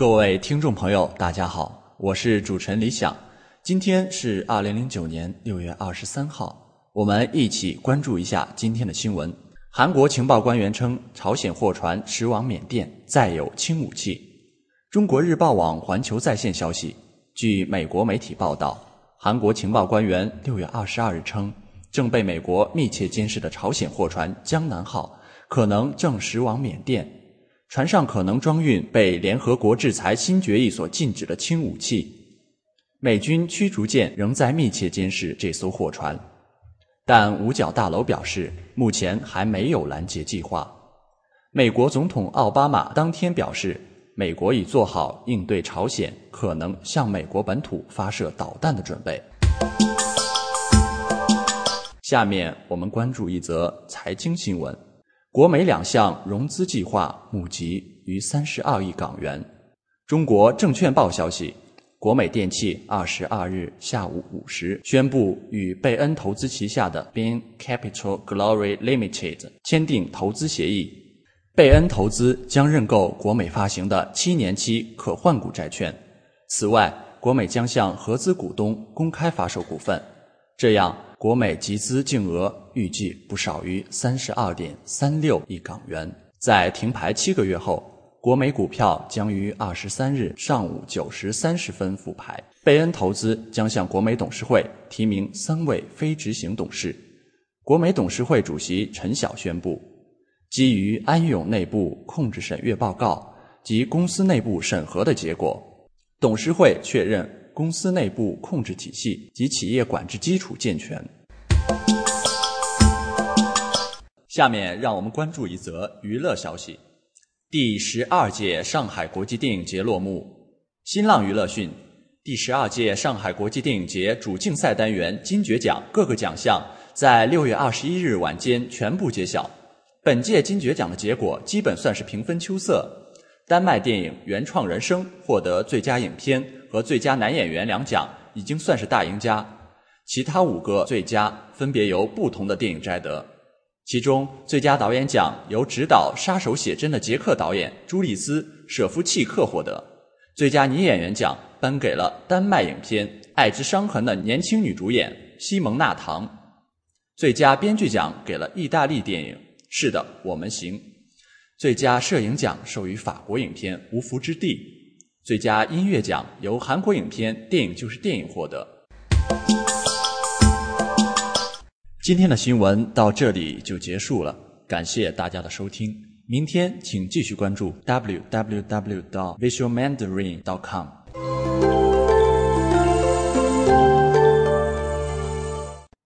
各位听众朋友，大家好，我是主持人李想。今天是二零零九年六月二十三号，我们一起关注一下今天的新闻。韩国情报官员称，朝鲜货船驶往缅甸，载有轻武器。中国日报网环球在线消息，据美国媒体报道，韩国情报官员六月二十二日称，正被美国密切监视的朝鲜货船“江南号”可能正驶往缅甸。船上可能装运被联合国制裁新决议所禁止的轻武器。美军驱逐舰仍在密切监视这艘货船，但五角大楼表示，目前还没有拦截计划。美国总统奥巴马当天表示，美国已做好应对朝鲜可能向美国本土发射导弹的准备。下面我们关注一则财经新闻。国美两项融资计划募集逾三十二亿港元。中国证券报消息，国美电器二十二日下午五时宣布与贝恩投资旗下的 Bain Capital Glory Limited 签订投资协议。贝恩投资将认购国美发行的七年期可换股债券。此外，国美将向合资股东公开发售股份，这样。国美集资净额预计不少于三十二点三六亿港元。在停牌七个月后，国美股票将于二十三日上午九时三十分复牌。贝恩投资将向国美董事会提名三位非执行董事。国美董事会主席陈晓宣布，基于安永内部控制审阅报告及公司内部审核的结果，董事会确认。公司内部控制体系及企业管制基础健全。下面让我们关注一则娱乐消息：第十二届上海国际电影节落幕。新浪娱乐讯，第十二届上海国际电影节主竞赛单元金爵奖各个奖项在六月二十一日晚间全部揭晓。本届金爵奖的结果基本算是平分秋色。丹麦电影《原创人生》获得最佳影片和最佳男演员两奖，已经算是大赢家。其他五个最佳分别由不同的电影摘得，其中最佳导演奖由执导《杀手写真》的捷克导演朱利斯·舍夫契克获得。最佳女演员奖颁给了丹麦影片《爱之伤痕》的年轻女主演西蒙娜·唐。最佳编剧奖给了意大利电影《是的，我们行》。最佳摄影奖授予法国影片《无福之地》，最佳音乐奖由韩国影片《电影就是电影》获得。今天的新闻到这里就结束了，感谢大家的收听。明天请继续关注 www.visualmandarin.com。